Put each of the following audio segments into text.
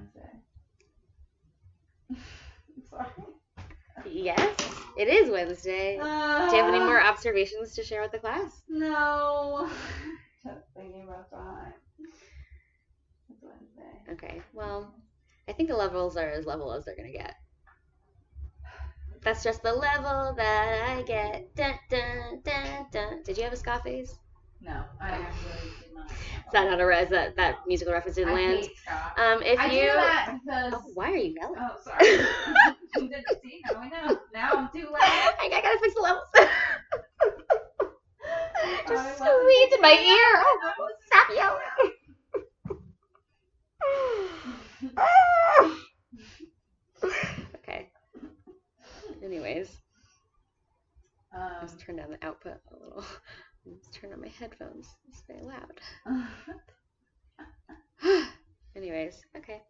Wednesday. Sorry. Yes, it is Wednesday. Do you have any uh. more observations to share with the class? No. Just thinking about time. It's Wednesday. Okay, well, I think the levels are as level as they're gonna get. That's just the level that I get. Dun, dun, dun, dun. Did you have a ska? No, I actually. Is that not a res that that musical reference didn't land? Um, if I you. do that because. Oh, why are you yelling? Oh, sorry. you didn't see? Now I know. Now I'm too loud. I, I gotta fix the levels. Just wasn't squeeze in my ear. Oh, stop yelling. okay. Anyways, Um, let's turn down the output a little. Let's turn on my headphones. It's very loud. Anyways, okay.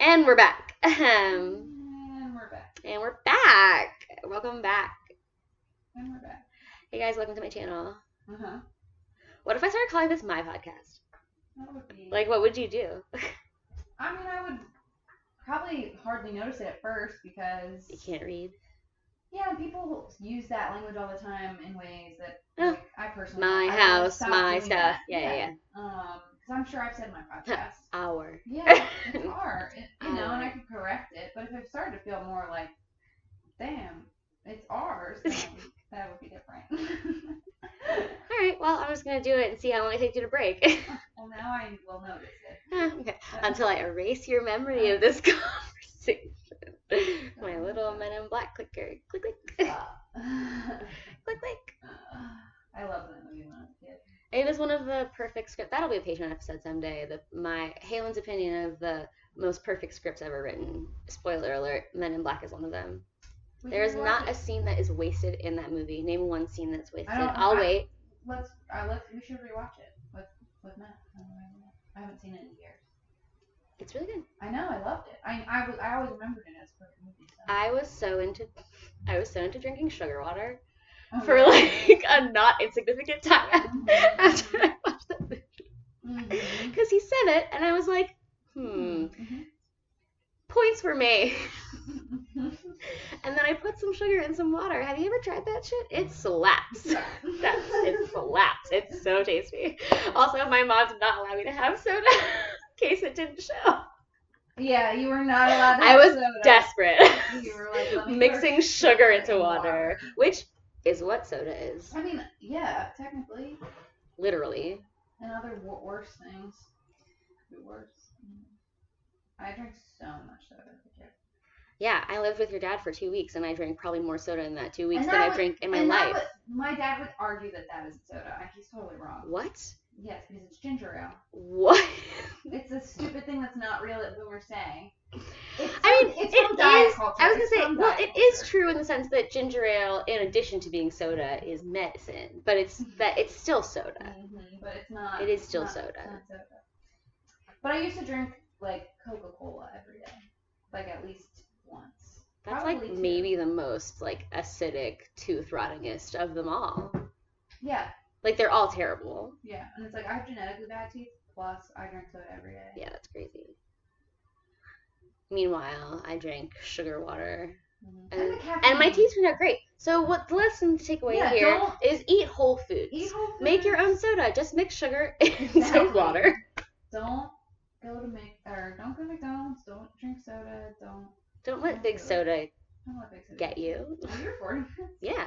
And we're back. And we're back. and we're back. Welcome back. And we're back. Hey guys, welcome to my channel. Uh huh. What if I started calling this my podcast? That would be. Like, what would you do? I mean, I would probably hardly notice it at first because You can't read. Yeah, and people use that language all the time in ways that Oh. like, I personally My I house, my stuff. that. Yeah, yeah, yeah. Um, because I'm sure I've said in my podcast. Our. Yeah, it's hard, it, you know, and I Our. could correct it. But if it started to feel more like, damn, it's ours, that would be different. All right. Well, I'm just gonna do it and see how long it takes you to break. well, now I will notice it. Okay. Until I erase your memory of this conversation. my little Men in Black clicker. Click, click, click, click. I love that movie when I was a kid. It is one of the perfect script. That'll be a Patreon episode someday. The my Halen's opinion of the most perfect scripts ever written. Spoiler alert: Men in Black is one of them. We There is not watch a scene that is wasted in that movie. Name one scene that's wasted. I'll I- wait. Let's. Uh, let's. We should rewatch it with with Matt. I haven't seen it in years. It's really good. I know. I loved it. I I, was, I always remembered it as a perfect movie. So. I was so into, I was so into drinking sugar water Oh, for like a not insignificant time Mhm. after I watched that movie. Because he said it, and I was like, hmm. Mhm. Points were made. And then I put some sugar in some water. Have you ever tried that shit? It slaps. That's it slaps. It's so tasty. Also, my mom did not allow me to have soda case it didn't show. Yeah, you were not allowed to I was soda. desperate. You were like, Mixing sugar into in water, which is what soda is, I mean, yeah, technically. literally. And other w- worse things. Worse. Mm. I drank so much soda. Yeah, I lived with your dad for two weeks, and I drank probably more soda in that two weeks And than I drank in my life. my dad would argue that that isn't soda. He's totally wrong. What? Yes, because it's ginger ale. What? It's a stupid thing that's not real that Boomer's saying. It's I mean, it's it is-. I was gonna It's say, well, it is true in the sense that ginger ale, in addition to being soda, is medicine, but it's that it's still soda. Mhm, but it's not. It is still not- soda. not soda. But I used to drink like Coca Cola every day, like at least once. That's Probably like two. maybe the most like acidic, tooth rottingest of them all. Yeah, Like they're all terrible. yeah, and it's like I have genetically bad teeth. Plus, I drink soda every day. Yeah, that's crazy. Meanwhile, I drink sugar water, Mhm. and, and my teeth turned out great. So what the lesson to take away Yeah, here is eat whole foods. Eat whole Make your own soda. Just mix sugar Exactly. water. Don't go to make or don't go to McDonald's. Don't drink soda. Don't Don't let big soda don't let big soda get you. Oh. Yeah,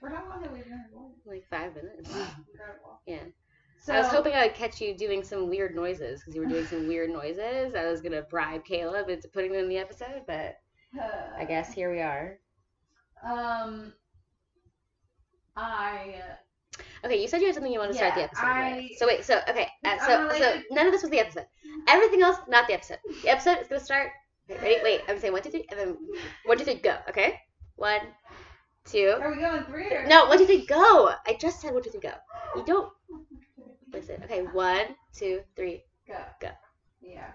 For how long have we been recording? like five minutes. Wow, incredible. Yeah. So I was hoping I would catch you doing some weird noises because you were doing some weird noises. I was gonna bribe Caleb into putting them in the episode, but I guess here we are. Um, I Okay, you said you had something you wanted to start the episode I- with. So wait, so okay, uh, so so none of this was the episode. Everything else, not the episode. The episode is gonna start. Okay, ready? Wait, I'm saying one, two, three, and then one, two, three, go. Okay, one, two. are we going three or No, one, two, three, go. I just said one, two, three, go. You don't listen. Okay, one, two, three. Go. Go. Yeah.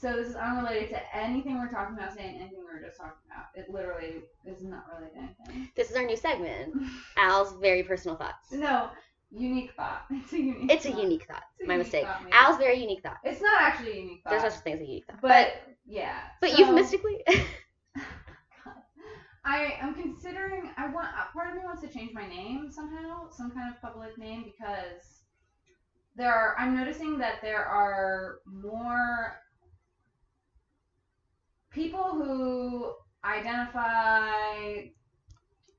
So this is unrelated to anything we're talking about today and anything we were just talking about. It literally is not related to anything. This is our new segment. Al's very personal thoughts. No, unique thought. It's a unique. It's a thought. unique thought. A My unique mistake. thought. Al's very unique thought. It's not actually a unique thought. There's no such thing as a unique thought. but, yeah. but so- euphemistically, I am considering. I want. uh, Part of me wants to change my name somehow, some kind of public name, because there are. I'm noticing that there are more people who identify.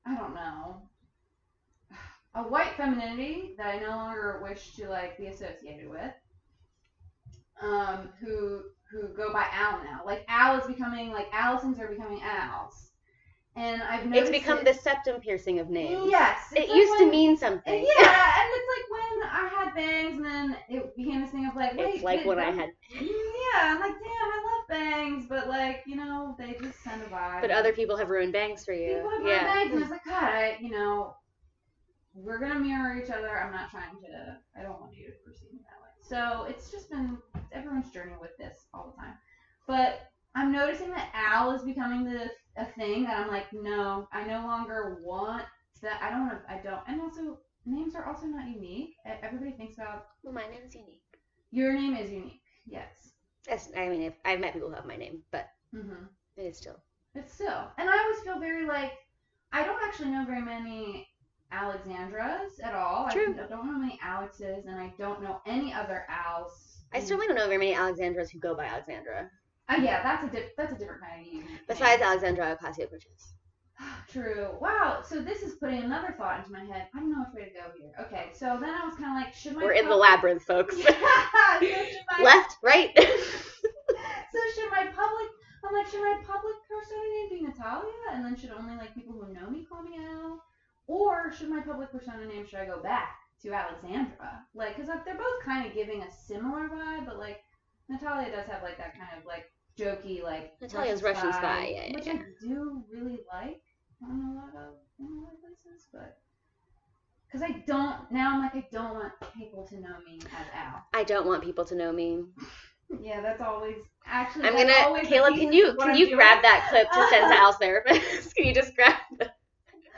I don't know. A white femininity that I no longer wish to like be associated with. Um, who who go by Al now. Like Al is becoming like Allisons are becoming Al's. And I've noticed it's become it- the septum piercing of names. Yes. It like used to mean something. Yeah, and it's like when I had bangs, and then it became this thing of like, wait, It's like wait, when I had, Yeah, I'm like, damn, I love bangs, but like, you know, they just send a vibe. but other people have ruined bangs for you. people have yeah. yeah. bangs, and I was like, God, I, you know, we're gonna mirror each other. I'm not trying to. I don't want you to perceive me that way. So it's just been everyone's journey with this all the time. But I'm noticing that Al is becoming the a thing that I'm like, no, I no longer want that. I don't want to. I don't. And also, names are also not unique. Everybody thinks about Well, my name's unique. your name is unique. Yes. That's, I mean, if, I've met people who have my name, but Mhm. it is still. It's still, and I always feel very like I don't actually know very many Alexandras at all. True. I don't know many Alexes, and I don't know any other Als. I certainly don't know very many Alexandras who go by Alexandra. Uh, yeah, that's a di- that's a different kind of name. Besides. Alexandra Ocasio Cortez. True. Wow. So this is putting another thought into my head. I don't know which way to go here. Okay. So then I was kind of like, should my We're in the labyrinth, folks. Yeah. So my Left, right. So should my public? I'm like, should my public persona name be Natalia, and then should only like people who know me call me Al, or should my public persona name should I go back to Alexandra? Like, cause like, they're both kind of giving a similar vibe, but like Natalia does have like that kind of like jokey like Natalia's Russian spy, yeah, yeah, which yeah. I do really like on a lot of in a lot of places, but. Cause I don't now. I'm like I don't want people to know me as Al. I don't want people to know me. Yeah, that's always actually. I'm gonna, always Caleb. Can you can I'm you doing. grab that clip to send to Al's therapist? can you just grab? The,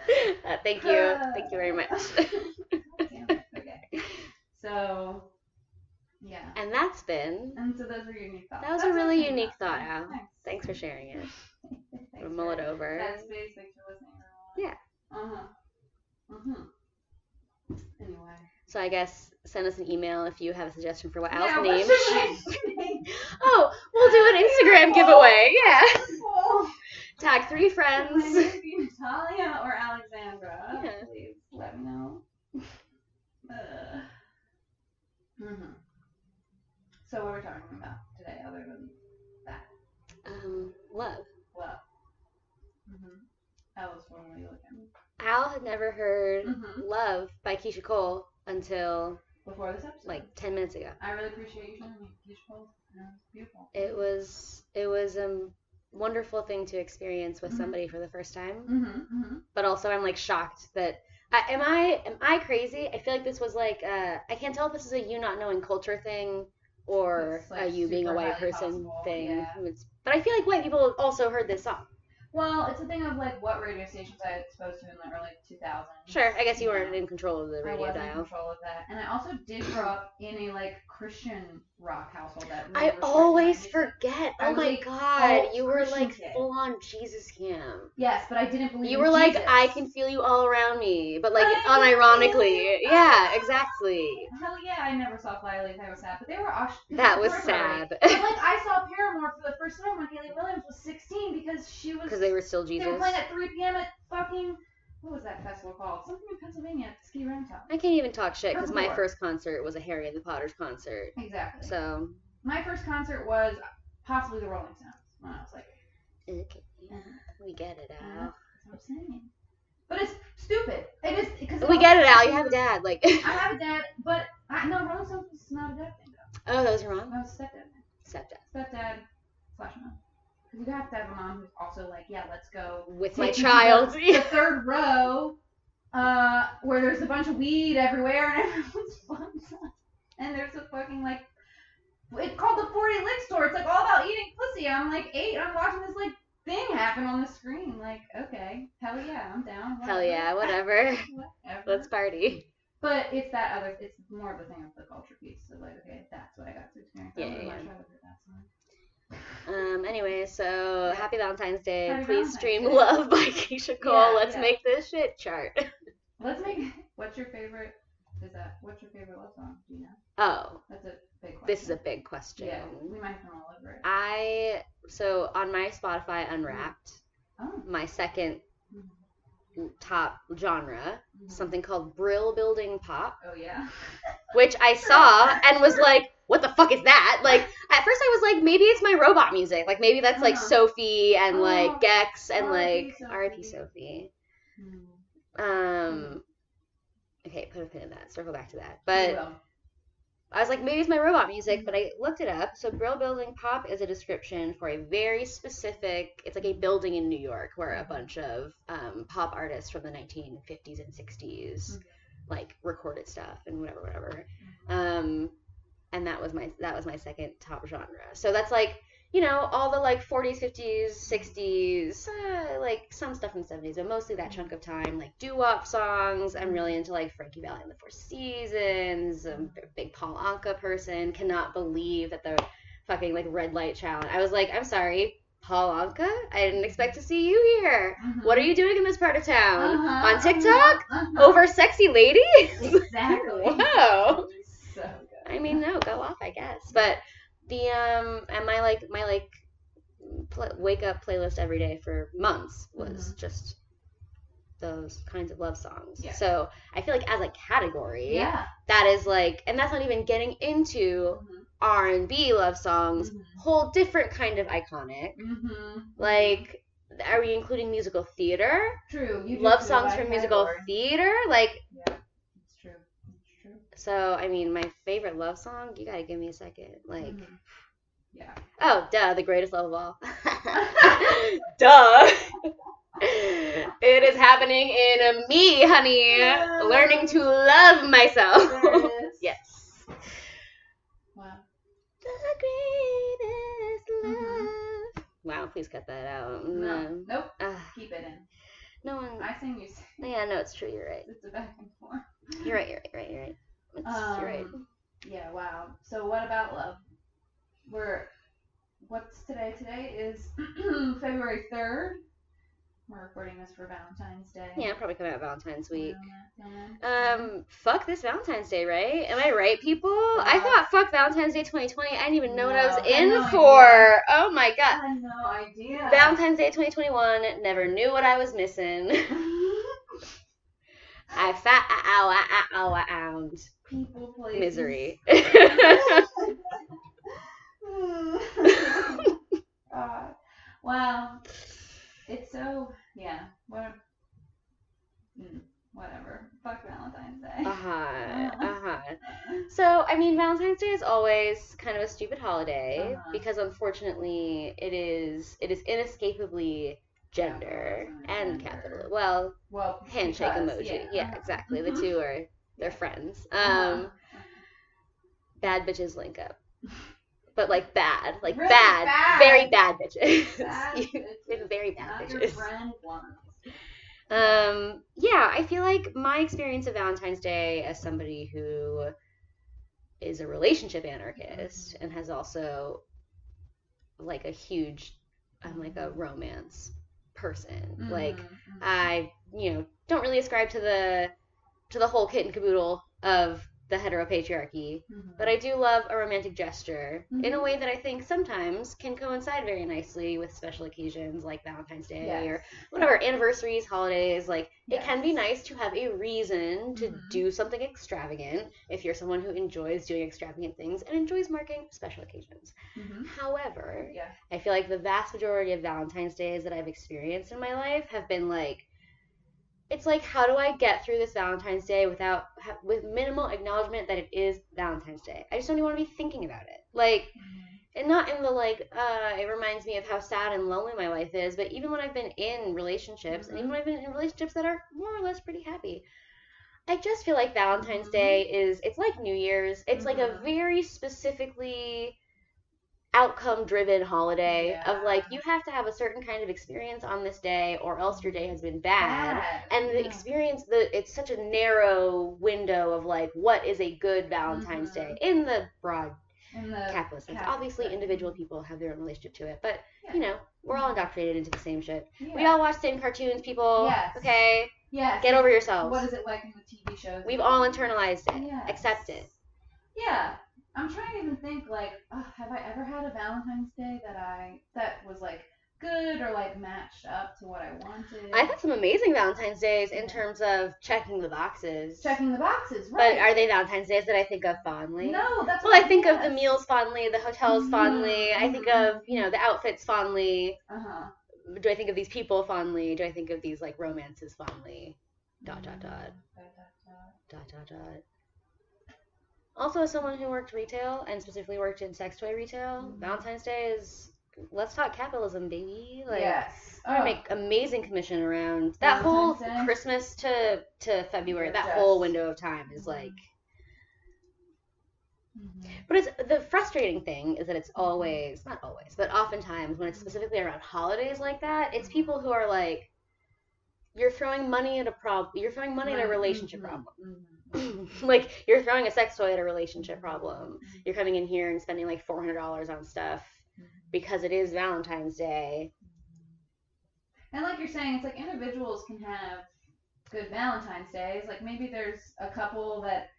uh, thank you, thank you very much. Okay. So, yeah. and that's been. And so those were your unique thoughts. That was a really unique thought. Al. Thanks. Thanks for sharing it. Thanks We'll mull it over. That space. Thanks for listening, everyone. Yeah. Uh huh. Mhm. Anyway. So I guess send us an email if you have a suggestion for what yeah, Al's what should I name? oh, we'll do an Instagram giveaway. Yeah. Tag three friends. Natalia or Alexandra? Yeah. Please let me know. Uh, hmm So what are we talking about today, other than that? Um, love. Well. Mm-hmm. I was formerly looking. Al had never heard Mm-hmm. Love by Keyshia Cole until Before this episode. like 10 minutes ago. I really appreciate you showing me. Keyshia Cole. Know, it's beautiful. It was it was a wonderful thing to experience with Mhm. somebody for the first time. Mm-hmm. Mm-hmm. But also I'm like shocked that I, am I am I crazy? I feel like this was like uh, I can't tell if this is a you not knowing culture thing or like, a you being a white person possible, thing. yeah. But I feel like white people also heard this song. Well, it's a thing of like what radio stations I was exposed to in the early 2000s. Sure, I guess you weren't in control of the I radio was in dial. control of that, and I also did grow up in a like Christian rock household that. Really I always forget. Oh my a god, you were like full on Jesus Camp. Yes, but I didn't believe. You were like, Jesus. I can feel you all around me, but like I unironically. Yeah, exactly. Hell yeah, I never saw Flyleaf. I was sad, but they were. Osh- That was sad. But like I saw Paramore for the first time when Hayley Williams was 16 because she was. Because they were still Jesus. They were playing at 3 p.m. at fucking. What was that festival called? Something in Pennsylvania at Ski Rental. I can't even talk shit because my first concert was a Harry and the Potters concert. Exactly. So, My first concert was possibly the Rolling Stones when I was like. okay, we get it, Al. That's what I'm saying. But it's stupid. It is because We get it, Al. You have a dad. Like, I have a dad, but I, no, Rolling Stones was not a dad thing though. oh, that was wrong. was stepdad. Stepdad. Stepdad slash mom. You have to have a mom who's also like, yeah, let's go With my child. the, the third row, uh, where there's a bunch of weed everywhere and everyone's fun. And there's a fucking like, it's called the 40 Licks tour. It's like all about eating pussy. I'm like eight. I'm watching this like thing happen on the screen. Like, okay, hell yeah, I'm down. Hell whatever. yeah, whatever. Whatever. Let's party. But it's that other. It's more of the thing of the culture piece. So like, okay, that's what I got to experience. Yeah, yeah, much yeah. rather hear that song. Um. Anyway, so Yeah. happy Valentine's Day. Happy Please Valentine's stream Day. "Love" by Keyshia Cole. Yeah, Let's yeah. make this shit chart. Let's make. What's your favorite? Is that what's your favorite love song? Do you know? Oh, That's a big question. this is a big question. Yeah, we might come all over it. I so on my Spotify Unwrapped, Oh. my second Mhm. top genre, Mhm. something called Brill Building Pop, Oh yeah. which I saw and was like, what the fuck is that? Like at first I was like, maybe it's my robot music. Like maybe that's like Uh-huh. Sophie and Oh, like Gex and like R.I.P. Sophie. Hmm. Um okay, put a pin in that. Circle back to that. But. I was like, maybe it's my robot music, but I looked it up. So Brill Building Pop is a description for a very specific. It's like a building in New York where a bunch of um, pop artists from the 1950s and 60s Okay. like recorded stuff and whatever, whatever. Um, and that was my that was my second top genre. So that's like you know all the like 40s, 50s, 60s, uh, like some stuff in the 70s, but mostly that chunk of time, like doo wop songs. I'm really into like Frankie Valli and the Four Seasons. I'm a big Paul Anka person. Cannot believe that the fucking like red light challenge. I was like, I'm sorry. Paul Anka? I didn't expect to see you here. Mhm. What are you doing in this part of town? Uh-huh, On TikTok? uh-huh, uh-huh. Over sexy ladies? Exactly. Wow. I mean, no, go off, I guess. But the um, and my like my like pl- wake up playlist every day for months was just those kinds of love songs. Yeah. So I feel like as a category, Yeah. that is like, and that's not even getting into Mhm. R and B love songs. Mhm. Whole different kind of iconic. Mhm. Like, are we including musical theater? True. Love songs from musical category. theater? Like, Yeah. It's true. It's true. So I mean, my favorite love song. You gotta give me a second. Like. Mhm. Yeah. Oh, duh, the greatest love of all. duh. it is happening in me, honey. Learning to love myself. Is. yes. Wow. The greatest love. Mhm. Wow, please cut that out. No. No. Nope. Ugh, Keep it in. no one. I sing, you sing. Yeah, no, it's true. You're right. It's a back and forth. You're right. You're right. You're right. You're right. Right. Um, Yeah, wow. So what about love? We're what's today? Today is February third. We're recording this for Valentine's Day. Yeah, probably coming out Valentine's week. Feel? Um, fuck this Valentine's Day, right? Am I right, people? I thought fuck Valentine's Day 2020. I didn't even know what I was No, I in no for. Oh my I god. had no idea. Valentine's Day 2021. Never knew what I was missing. I fat ow ow ow People, places. misery. Wow. It's so yeah. What? Mm, whatever. Fuck Valentine's Day. uh huh. Uh huh. So, I mean, Valentine's Day is always kind of a stupid holiday Uh-huh. because unfortunately it is it is inescapably gender and capital. Well, Well, handshake because, emoji. Yeah, uh-huh. exactly. The Mhm. two are they're Yeah. friends. Uh-huh. Um, bad bitches link up, but like bad, like Really bad, bad. very bad bitches. Bad bitches. very bad bitches. Um, yeah, I feel like my experience of Valentine's Day as somebody who is a relationship anarchist and has also like a huge, I'm like a romance person. Like Mhm, mhm. I, you know, don't really ascribe to the to the whole kit and caboodle of the heteropatriarchy, Mhm. but I do love a romantic gesture in a Mhm. way that I think sometimes can coincide very nicely with special occasions like Valentine's Day Yes. or whatever anniversaries, holidays. Like it can be nice to have a reason to Mhm. do something extravagant if you're someone who enjoys doing extravagant things and enjoys marking special occasions. Mhm. However, Yeah. I feel like the vast majority of Valentine's days that I've experienced in my life have been like, it's like, how do I get through this Valentine's Day without with minimal acknowledgement that it is Valentine's Day? I just don't even want to be thinking about it. Like, and not in the like, uh, it reminds me of how sad and lonely my life is, but even when I've been in relationships, and even when I've been in relationships that are more or less pretty happy, I just feel like Valentine's Mhm. Day is, it's like New Year's. It's like a very specifically outcome driven holiday of like you have to have a certain kind of experience on this day or else your day has been bad. Bad. And the Yeah. experience the it's such a narrow window of like what is a good Valentine's Mhm. Day in the broad In the capitalist sense. Obviously individual people have their own relationship to it, but Yeah. you know, we're all indoctrinated into the same shit. We all watch the same cartoons, people. Yes. Okay? Yes. Get over yourselves. What is it like in the TV shows? We've all internalized it. Yes. Accept it. Yeah. I'm trying to even think like, have I ever had a Valentine's Day that I that was like good or like matched up to what I wanted? I've had some amazing Valentine's days in terms of checking the boxes. checking the boxes, But are they Valentine's days that I think of fondly? no, that's Well, I think of the meals fondly, the hotels fondly. I think of, you know, the outfits fondly. Uh-huh. Do I think of these people fondly? Do I think of these like romances fondly? Dot dot dot. Dot, dot, dot. Dot dot dot. Also, as someone who worked retail and specifically worked in sex toy retail, Mhm. Valentine's Day is let's talk capitalism, baby. Like yes. I Oh, make amazing commission around that whole Day? Christmas to to February. That whole window of time is Mhm. like. Mhm. But it's the frustrating thing is that it's always not always, but oftentimes when it's specifically around holidays like that, it's people who are like, you're throwing money at a problem. You're throwing money at a Right. relationship problem. Like you're throwing a sex toy at a relationship problem. You're coming in here and spending like four hundred dollars on stuff because it is Valentine's Day. And like you're saying, it's like individuals can have good Valentine's days. Like maybe there's a couple that,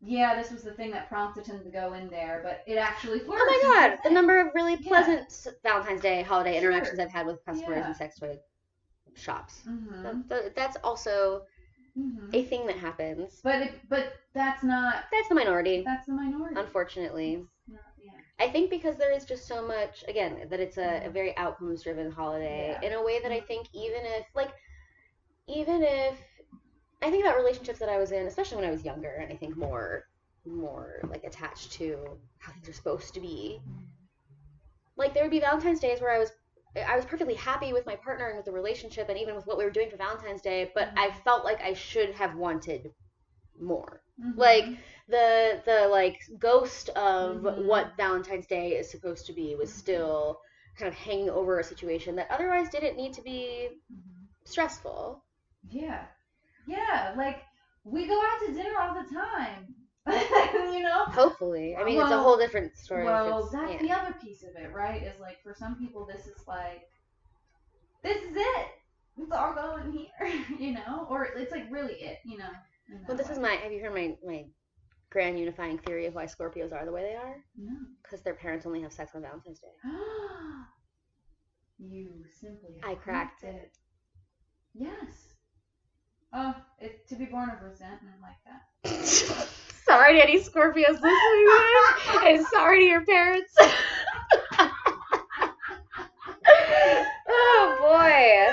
yeah, this was the thing that prompted him to go in there, but it actually Oh my god, the number of really pleasant s Valentine's Day holiday Sure. interactions I've had with customers Yeah. in sex toy shops. hmm That- that- that's also hmm a thing that happens. But it, but that's not That's the minority, that's the minority. unfortunately. Not- yeah. I think because there is just so much, again, that it's a, a mm-hmm. very outcomes driven holiday Yeah. in a way that I mm-hmm. think even if, like, even if, I think about relationships that I was in, especially when I was younger, and I think more, more, like, attached to how things are supposed to be. Mm-hmm. Like, there would be Valentine's days where I was, I was perfectly happy with my partner and with the relationship and even with what we were doing for Valentine's Day, but I felt like I should have wanted more Mhm. Like, the the like ghost of Mhm. what Valentine's Day is supposed to be was still kind of hanging over a situation that otherwise didn't need to be Mhm. stressful. Yeah. Yeah, like we go out to dinner all the time. you know? Hopefully, I mean it's a whole different story. Well, that's yeah. the other piece of it, right? Is like for some people, this is like, this is it. It's all going here, you know, or it's like really it, you know. Well, this is my. Have you heard my my grand unifying theory of why Scorpios are the way they are? no. Because their parents only have sex on Valentine's Day. you simply. I cracked proved it. Yes. Oh, it, to be born of resentment like that. sorry to any Scorpios listening to and sorry to your parents. oh boy.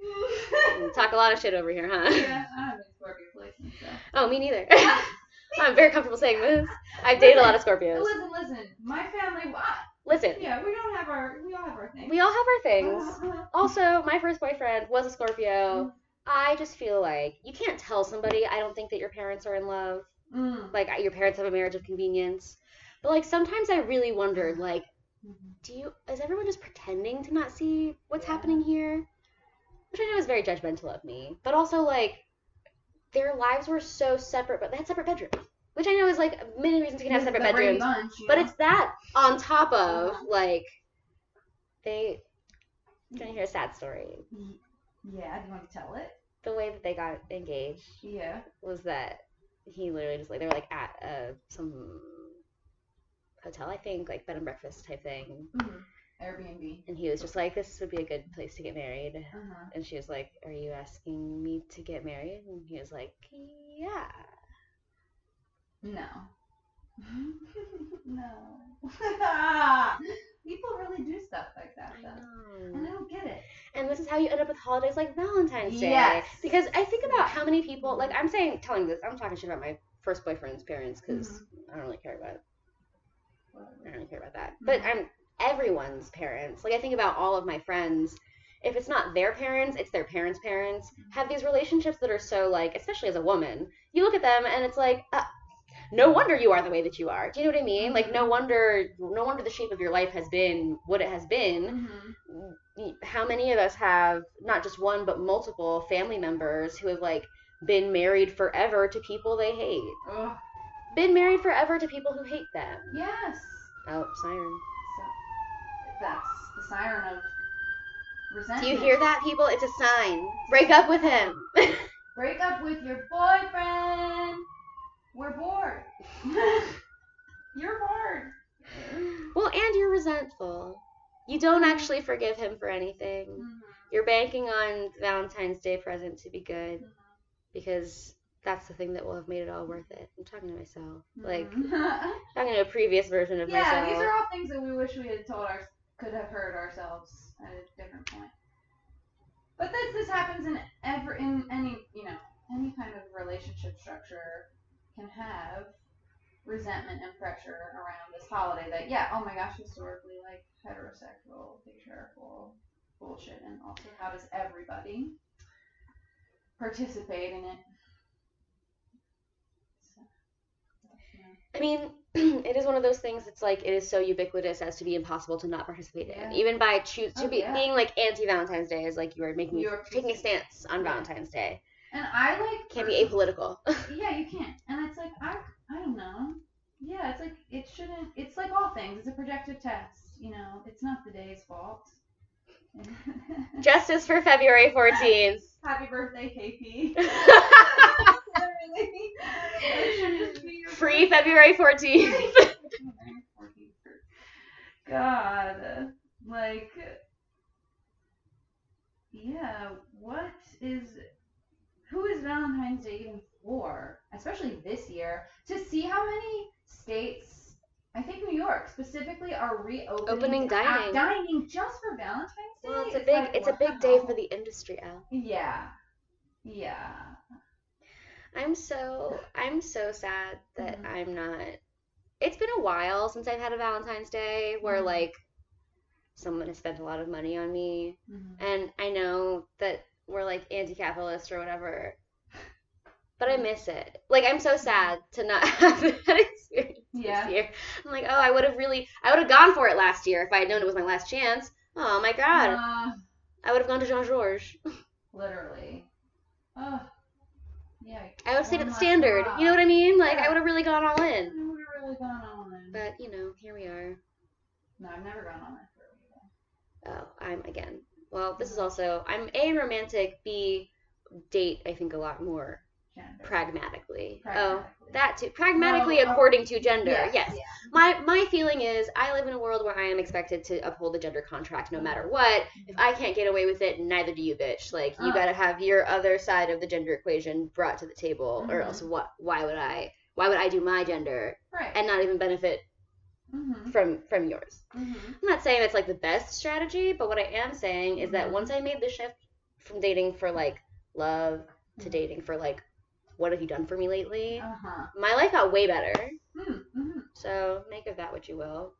Whew. Talk a lot of shit over here, huh? yeah, I have a Scorpio placement, so. Oh, me neither. I'm very comfortable saying this. I've dated a lot of Scorpios. Listen, listen. My family, I, Listen, yeah, we don't have our, we all have our things. we all have our things. Uh-huh. Also, my first boyfriend was a Scorpio. I just feel like you can't tell somebody I don't think that your parents are in love. Mm. Like your parents have a marriage of convenience. But like sometimes I really wondered like do you is everyone just pretending to not see what's Yeah. happening here? Which I know is very judgmental of me. But also like their lives were so separate, but they had separate bedrooms. Which I know is like many reasons you can have separate bedrooms. Bunch, you But it's that on top of like they to hear a sad story. Yeah, do you want to tell it? The way that they got engaged Yeah. was that he literally just like they were like at uh, some hotel, I think, like bed and breakfast type thing, Mm-hmm. Airbnb. and he was just like, "This would be a good place to get married." Uh-huh. And she was like, "Are you asking me to get married?" And he was like, "Yeah." No. no. People really do stuff like that, I though. know. And I don't get it. And this is how you end up with holidays like Valentine's Day. Yes. Because I think about how many people, like I'm saying, telling this, I'm talking shit about my first boyfriend's parents because Mm-hmm. I don't really care about, I don't really care about that. But Mhm. I'm everyone's parents. Like I think about all of my friends. If it's not their parents, it's their parents' parents. Have these relationships that are so like, especially as a woman, you look at them and it's like, uh, no wonder you are the way that you are. Do you know what I mean? Like no wonder no wonder the shape of your life has been what it has been. Mm-hmm. How many of us have not just one but multiple family members who have like been married forever to people they hate. Ugh. Been married forever to people who hate them. Yes. Oh, siren. So that's the siren of resentment. Do you hear that, people? It's a sign. Break up with him. Break up with your boyfriend. We're bored. You're bored. well, and you're resentful. You don't actually forgive him for anything. Mhm. You're banking on Valentine's Day present to be good because that's the thing that will have made it all worth it. I'm talking to myself. Like Mhm. talking to a previous version of yeah, myself. Yeah, these are all things that we wish we had told our could have heard ourselves at a different point. But this this happens in every in any you know any kind of relationship structure can have resentment and pressure around this holiday that yeah oh my gosh historically like heterosexual patriarchal bullshit and also how does everybody participate in it so, yeah. I mean, it is one of those things. It's like it is so ubiquitous as to be impossible to not participate Yeah. in. Even by choose to Oh, be yeah. being like anti Valentine's Day is like you are making You're taking a stance on. Valentine's Day. And I like Can't be apolitical. Yeah, you can't. And it's like I I don't know. Yeah, it's like it shouldn't it's like all things. It's a projective test, you know. It's not the day's fault. Justice for February 14th. Happy birthday, KP. Literally. It should just be your Free February 14th. God. Like yeah, what is who is Valentine's Day even for? Especially this year. To see how many states I think New York specifically are reopening Opening dining. dining just for Valentine's Day. Well, it's a big like, it's a big day for the industry, Al. Yeah. Yeah. I'm so I'm so sad that Mhm. I'm not. It's been a while since I've had a Valentine's Day where Mhm. like someone has spent a lot of money on me, Mhm. and I know that we're like anti-capitalist or whatever, but I miss it. Like I'm so sad to not have that experience Yeah. this year. I'm like, oh, I would have really, I would have gone for it last year if I had known it was my last chance. Oh my god, Uh, I would have gone to Jean Georges. literally. Oh. Yeah. I would have stayed at the standard. You know what I mean? Like I would have really gone all in. I in. would have really gone on in. But you know, here we are. no, I've never gone on that for Oh, I'm again. Well, this is also I'm a romantic, b date. I think a lot more gender. pragmatically. Oh, that too. Pragmatically Well, according to gender. Yes, yes. yeah. My my feeling is I live in a world where I am expected to uphold the gender contract no matter what. If I can't get away with it, neither do you, bitch. Like you Oh. gotta have your other side of the gender equation brought to the table, or Mhm. else what? Why would I? Why would I do my gender Right. and not even benefit mm-hmm. from from yours? Mm-hmm. I'm not saying it's like the best strategy, but what I am saying is that Mhm. once I made the shift from dating for like love to Mhm. dating for like what have you done for me lately, Uh huh. my life got way better. Mm-hmm. So make of that what you will.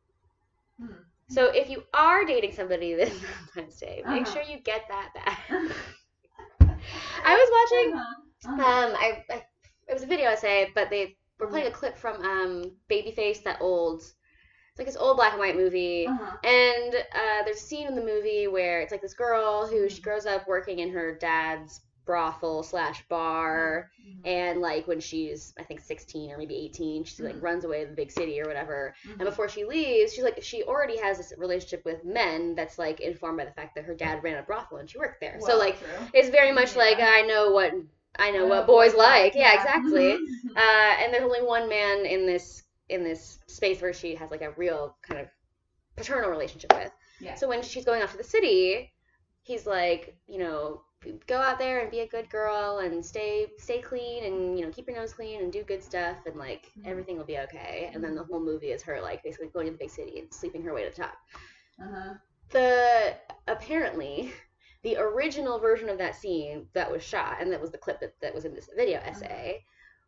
Hmm. So if you are dating somebody this Valentine's Day, make Uh-huh. sure you get that back. I was watching Uh-huh. um I, I it was a video essay, but they were playing a clip from um Babyface, that old it's like this old black and white movie. Uh-huh. And uh, there's a scene in the movie where it's like this girl who she Mhm. grows up working in her dad's brothel slash bar, Mhm. and like when she's I think 16 or maybe 18, she like Mhm. runs away to the big city or whatever. Mhm. And before she leaves, she's like she already has this relationship with men that's like informed by the fact that her dad ran a brothel and she worked there. so like true. it's very much Yeah. like I know what I know Uh, what boys like. like, Yeah, yeah. exactly. Uh, and there's only one man in this in this space where she has like a real kind of paternal relationship with. Yeah. So when she's going off to the city, he's like, you know, go out there and be a good girl and stay stay clean and you know keep your nose clean and do good stuff and like Mhm. everything will be okay. And then the whole movie is her like basically going to the big city and sleeping her way to the top. Uh-huh. The apparently the original version of that scene that was shot and that was the clip that, that was in this video essay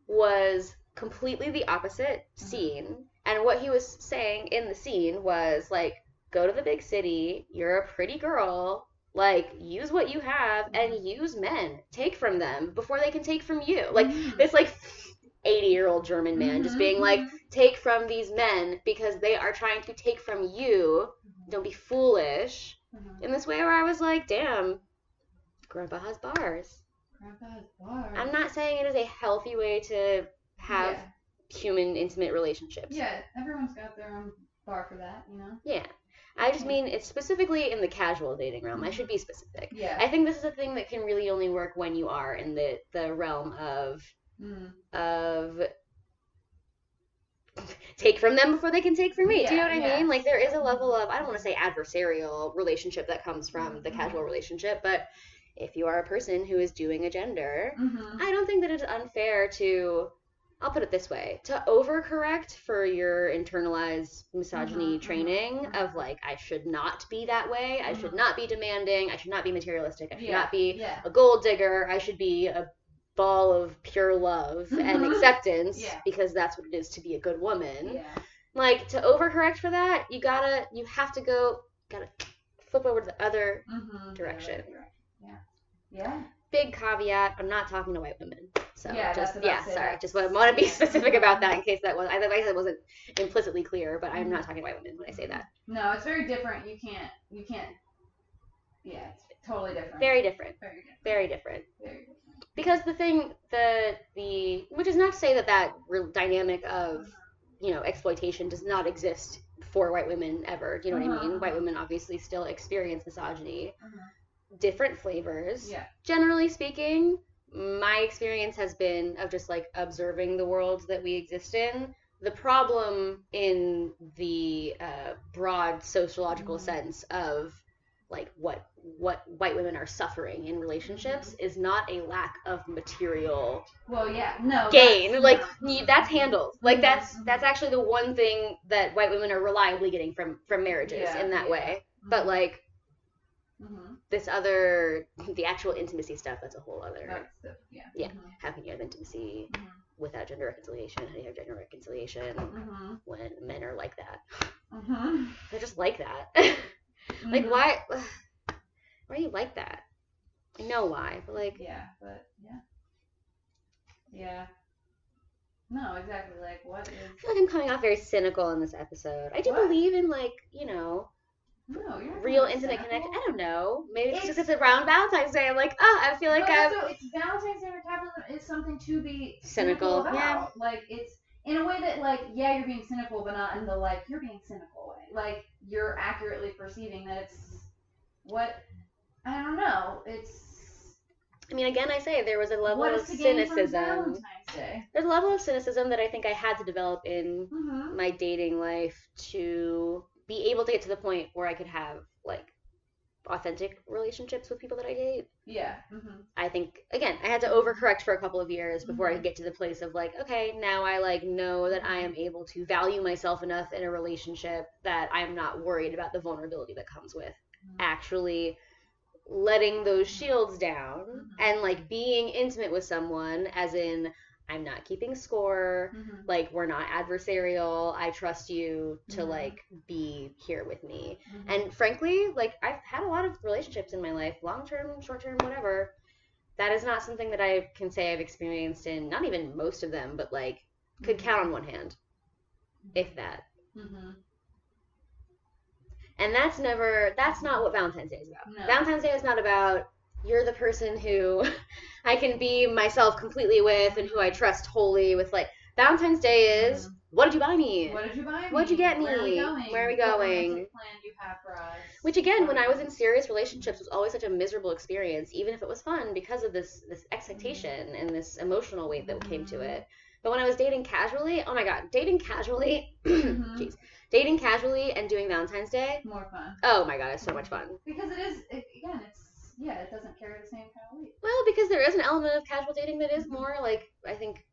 was completely the opposite scene and what he was saying in the scene was like go to the big city you're a pretty girl like use what you have and use men take from them before they can take from you like Mhm. this like 80 year old German man just being like, take from these men because they are trying to take from you. Don't be foolish. Mhm. In this way where I was like, damn, grandpa has bars. Grandpa has bars. I'm not saying it is a healthy way to have Yeah. human intimate relationships. Yeah, everyone's got their own bar for that, you know. Yeah. I just mean it's specifically in the casual dating realm. I should be specific. Yeah. I think this is a thing that can really only work when you are in the the realm of Mm. of take from them before they can take from me. Do you know what I Yeah, yeah. mean? Like there is a level of I don't want to say adversarial relationship that comes from the Mhm. casual relationship, but if you are a person who is doing a gender, Mhm. I don't think that it's unfair to I'll put it this way, to overcorrect for your internalized misogyny Mhm, mhm, training mhm. of like I should not be that way, I should Mhm. not be demanding, I should not be materialistic, I should Yeah. not be Yeah. a gold digger. I should be a ball of pure love and Mhm. acceptance Yeah. because that's what it is to be a good woman. Like to overcorrect for that, you gotta, you have to go, gotta flip over to the other. Direction. Yeah. Yeah. Big caveat. I'm not talking to white women. So Yeah, just yeah, sorry. that. Just want to be specific about that in case that was I think that wasn't implicitly clear, but I'm not talking to white women when I say that. No, it's very different. You can't. You can't. Yeah, it's totally different. Very different. Very different. Very different. Very different. because the thing the the which is not to say that that real dynamic of you know exploitation does not exist for white women ever do you know what i mean Uh-huh. white women obviously still experience misogyny Mhm. Different flavors Yeah. generally speaking my experience has been of just like observing the world that we exist in the problem in the uh, broad sociological Mhm. sense of like what what white women are suffering in relationships Mm-hmm. is not a lack of material Well, yeah. No. gain like no. that's handled like that's mhm. that's actually the one thing that white women are reliably getting from from marriages Yeah, in that yeah. way but Mhm. like. This other the actual intimacy stuff that's a whole other the, yeah. Yeah. Mhm. how can you have intimacy Mhm. without gender reconciliation how do you have gender reconciliation Mhm. when men are like that Mhm. they're just like that like Mhm. why why are you like that i know why but like Yeah, but yeah. Yeah. No, exactly. Like, what is? I feel like I'm coming off very cynical in this episode. I do What? believe in like, you know, No, you're not real intimate connection. I don't know. Maybe it's, just It's- it's around Valentine's Day. I'm like, oh, I feel like but I'm. also, it's Valentine's Day or capitalism is something to be Cynical, cynical, yeah. about. Like it's in a way that like yeah you're being cynical, but not in the like you're being cynical way. Like you're accurately perceiving that it's what I don't know. It's I mean, again, I say there was a level of is to gain from cynicism. Valentine's Day. There's a level of cynicism that I think I had to develop in Mm-hmm. my dating life to be able to get to the point where I could have like authentic relationships with people that I date. Yeah. Mm-hmm. I think again, I had to overcorrect for a couple of years before I Mhm. could get to the place of like, okay, now I like know that I am able to value myself enough in a relationship that I'm not worried about the vulnerability that comes with Mhm. actually letting those shields down Mhm. and like being intimate with someone as in I'm not keeping score, Mm-hmm. like we're not adversarial. I trust you to Mhm. like be here with me. Mm-hmm. And frankly, like I've had a lot of relationships in my life, long term, short term, whatever. That is not something that I can say I've experienced in not even most of them, but like could count on one hand, if that. Mm-hmm. And that's never that's not what Valentine's Day is about. No. Valentine's Day is not about you're the person who I can be myself completely with and who I trust wholly with like Valentine's Day is what did you buy me? What did you buy me? What'd you get Where are we going? Where are we going? romantic plan do you have for us? Which again, when I was in serious relationships, was always such a miserable experience, even if it was fun because of this this expectation and this emotional weight that came to Mhm. it. But when I was dating casually, oh my god, dating casually, Mhm. jeez, dating casually and doing Valentine's Day, More fun oh my god, it's so much fun. because it is again. It's yeah. It doesn't carry the same kind of weight. Well, because there is an element of casual dating that is more like I think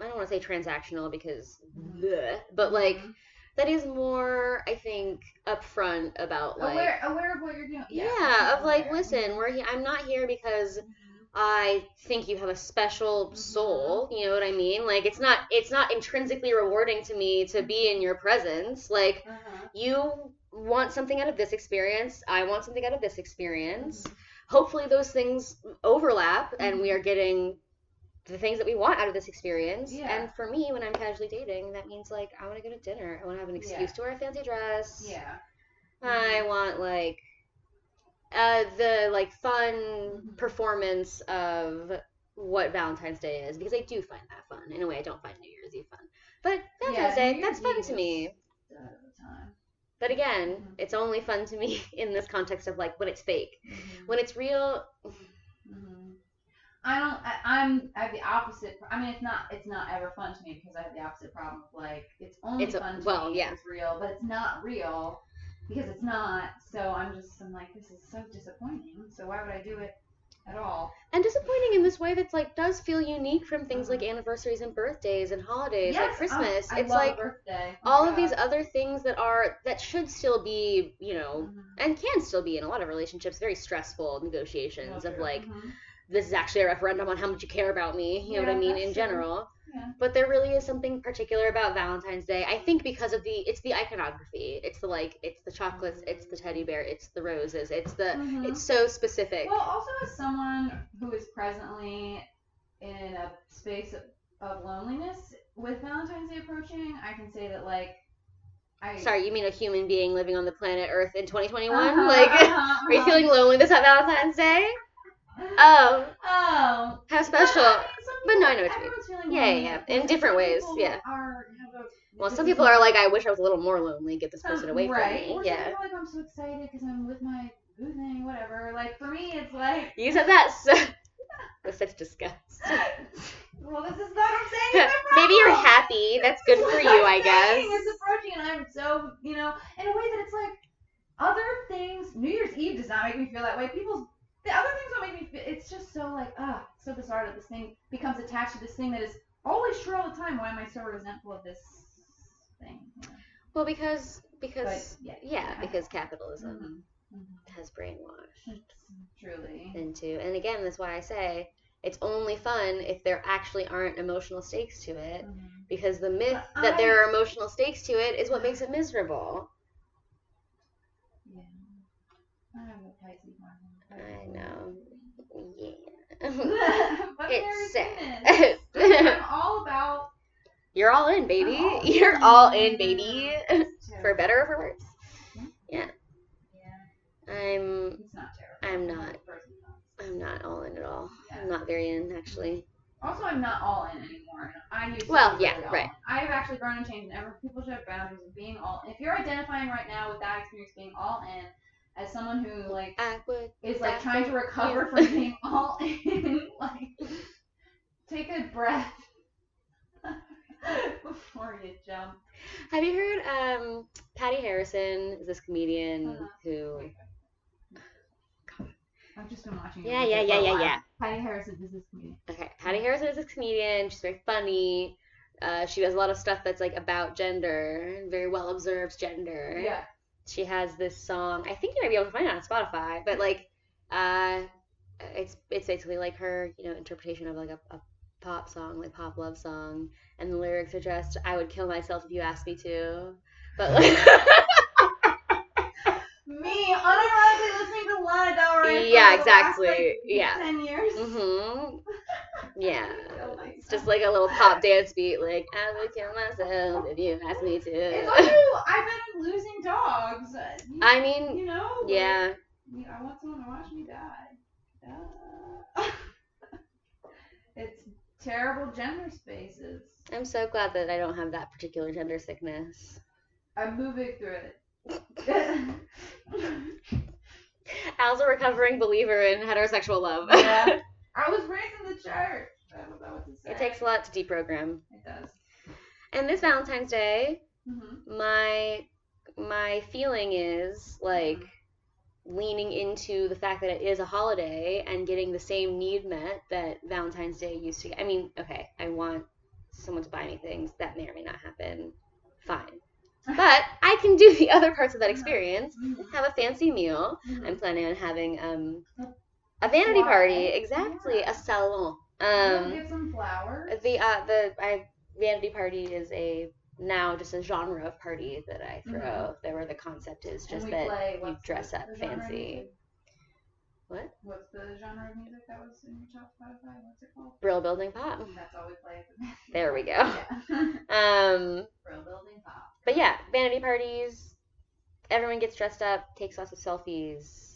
I don't want to say transactional because, Mhm. bleh, but like Mhm. that is more I think upfront about like aware aware of what you're doing. yeah, of like aware. listen, we're he- I'm not here because Mhm. I think you have a special soul. You know what I mean? Like it's not it's not intrinsically rewarding to me to be in your presence. Like Uh-huh. you want something out of this experience. I want something out of this experience. Mhm. Hopefully those things overlap and we Mhm. are getting the things that we want out of this experience. Yeah. And for me, when I'm casually dating, that means like I want to go to dinner. I want to have an excuse Yeah. to wear a fancy dress. Yeah. I want like uh the like fun Mhm. performance of what Valentine's Day is because I do find that fun. In a way, I don't find New Year's Eve fun. But Valentine's Yeah, Day, that's fun Eve to me. Done at the time. But again, Mhm. it's only fun to me in this context of like when it's fake. Mhm. When it's real, Mhm. I don't. I, I'm. I have the opposite. I mean, it's not. It's not ever fun to me because I have the opposite problem. of, Like, it's only It's a- fun to well, me if it's real, but it's not real because it's not. So I'm just. I'm like, this is so disappointing. So why would I do it at all? and disappointing in this way that's like does feel unique from things like anniversaries and birthdays and holidays like Christmas. I, I it's like birthday. Oh all of these other things that are that should still be, you know, Mhm. and can still be in a lot of relationships very stressful negotiations Well, of true. like Mhm. this is actually a referendum on how much you care about me you know what i mean in true. general Yeah. but there really is something particular about valentine's day i think because of the it's the iconography it's the like it's the chocolates it's the teddy bear it's the roses it's the Mhm. it's so specific Well, also as someone who is presently in a space of, of loneliness with Valentine's Day approaching, I can say that like I sorry you mean a human being living on the planet earth in 2021 Uh-huh, like uh-huh, are you uh-huh. feeling lonely this at valentine's day oh Oh. how special But, I mean, some But no, I know what you mean. feeling Yeah, yeah, lonely, yeah. In different ways, yeah. Are, a, well some people are like i wish i was a little more lonely get this person away from right. me Or yeah like I'm so excited because I'm with my boo thing, whatever. Like for me, it's like. you said that so with such disgust well, this is not what I'm saying. Maybe you're happy. That's good for you, I'm I saying, guess. It's approaching, and I'm so you know, in a way that it's like other things. New Year's Eve does not make me feel that way. People's the other things don't make me. feel It's just so like ah, so bizarre that this thing becomes attached to this thing that is always true all the time. Why am I so resentful of this thing? Well, because But because yeah, yeah, because capitalism Mhm. Mhm. has brainwashed It's truly. into, and again, that's why I say it's only fun if there actually aren't emotional stakes to it. Mhm. Because the myth But that there are emotional stakes to it is what makes it miserable. Yeah. I have a Pisces I know. Yeah. It's sad. I'm all about. You're all in, baby. All You're in. all in, baby. For better or for worse. Yeah. I'm It's not terrible. I'm not. I'm not all in at all. Yeah. I'm not very in actually. Also, I'm not all in anymore. I used to Well, yeah, really right. in. I've actually grown and changed, and ever people should have boundaries of being all. If you're identifying right now with that experience, being all in, as someone who like would. is like That trying to recover from being all in, like take a breath before you jump. Have you heard um Patty Harrison is this comedian Uh-huh. who I've just been watching. Yeah, yeah, yeah, yeah, yeah. Patty Harrison is this comedian. Okay, Patty Harrison is this comedian. She's very funny. Uh, she does a lot of stuff that's like about gender, very well observes gender. Yeah. She has this song. I think you might be able to find it on Spotify, but like, uh, it's it's basically like her, you know, interpretation of like a, a pop song, like pop love song, and the lyrics are just "I would kill myself if you asked me to," but like, Me unironically listening to Lana Del Rey. Yeah, the last, exactly. like, Yeah. Ten years. hmm yeah, it's just like a little pop dance beat, like "I would kill myself if you asked me to. It's to." also I've been losing dogs. uh, You, I mean, you know. like, yeah. I want someone to watch me die. Uh, it's terrible gender spaces. I'm so glad that I don't have that particular gender sickness. I'm moving through it. Al's a recovering believer in heterosexual love. yeah. I was raised in the church. I don't know what to say. it takes a lot to deprogram. It does. And this Valentine's Day, Mm-hmm. my my feeling is like leaning into the fact that it is a holiday and getting the same need met that Valentine's Day used to. I mean, okay, I want someone to buy me things. That may or may not happen. Fine. But I can do the other parts of that experience. Have a fancy meal. I'm planning on having um a vanity party. Exactly, Yeah. a salon. Um, get some flowers. the uh the I vanity party is a now just a genre of party that I throw. Mhm. There where the concept is just that play, you dress the- up the fancy. What? What's the genre of music that was in your top Spotify? What's it called? Brill building pop. That's all we play at the There we go. Yeah. Um, Bro building pop. but yeah, vanity parties. Everyone gets dressed up, takes lots of selfies,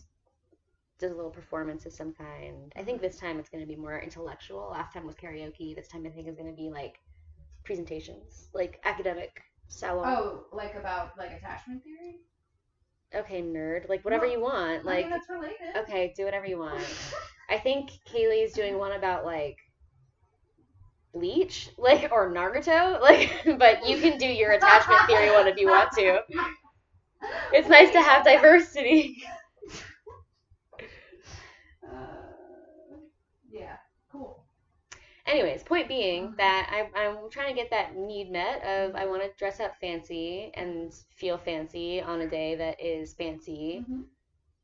does a little performance of some kind. I think this time it's going to be more intellectual. Last time was karaoke. This time I think is going to be like presentations, like academic salon. Oh, like about like attachment theory? Okay, nerd. Like whatever Well, you want. Like that's related. okay, do whatever you want. I think Kaylee's doing one about like Bleach, like or Naruto, like. But you can do your attachment theory one if you want to. It's nice to have diversity. Uh, yeah, cool. Anyways, point being that I, I'm trying to get that need met of I want to dress up fancy and feel fancy on a day that is fancy. Mhm.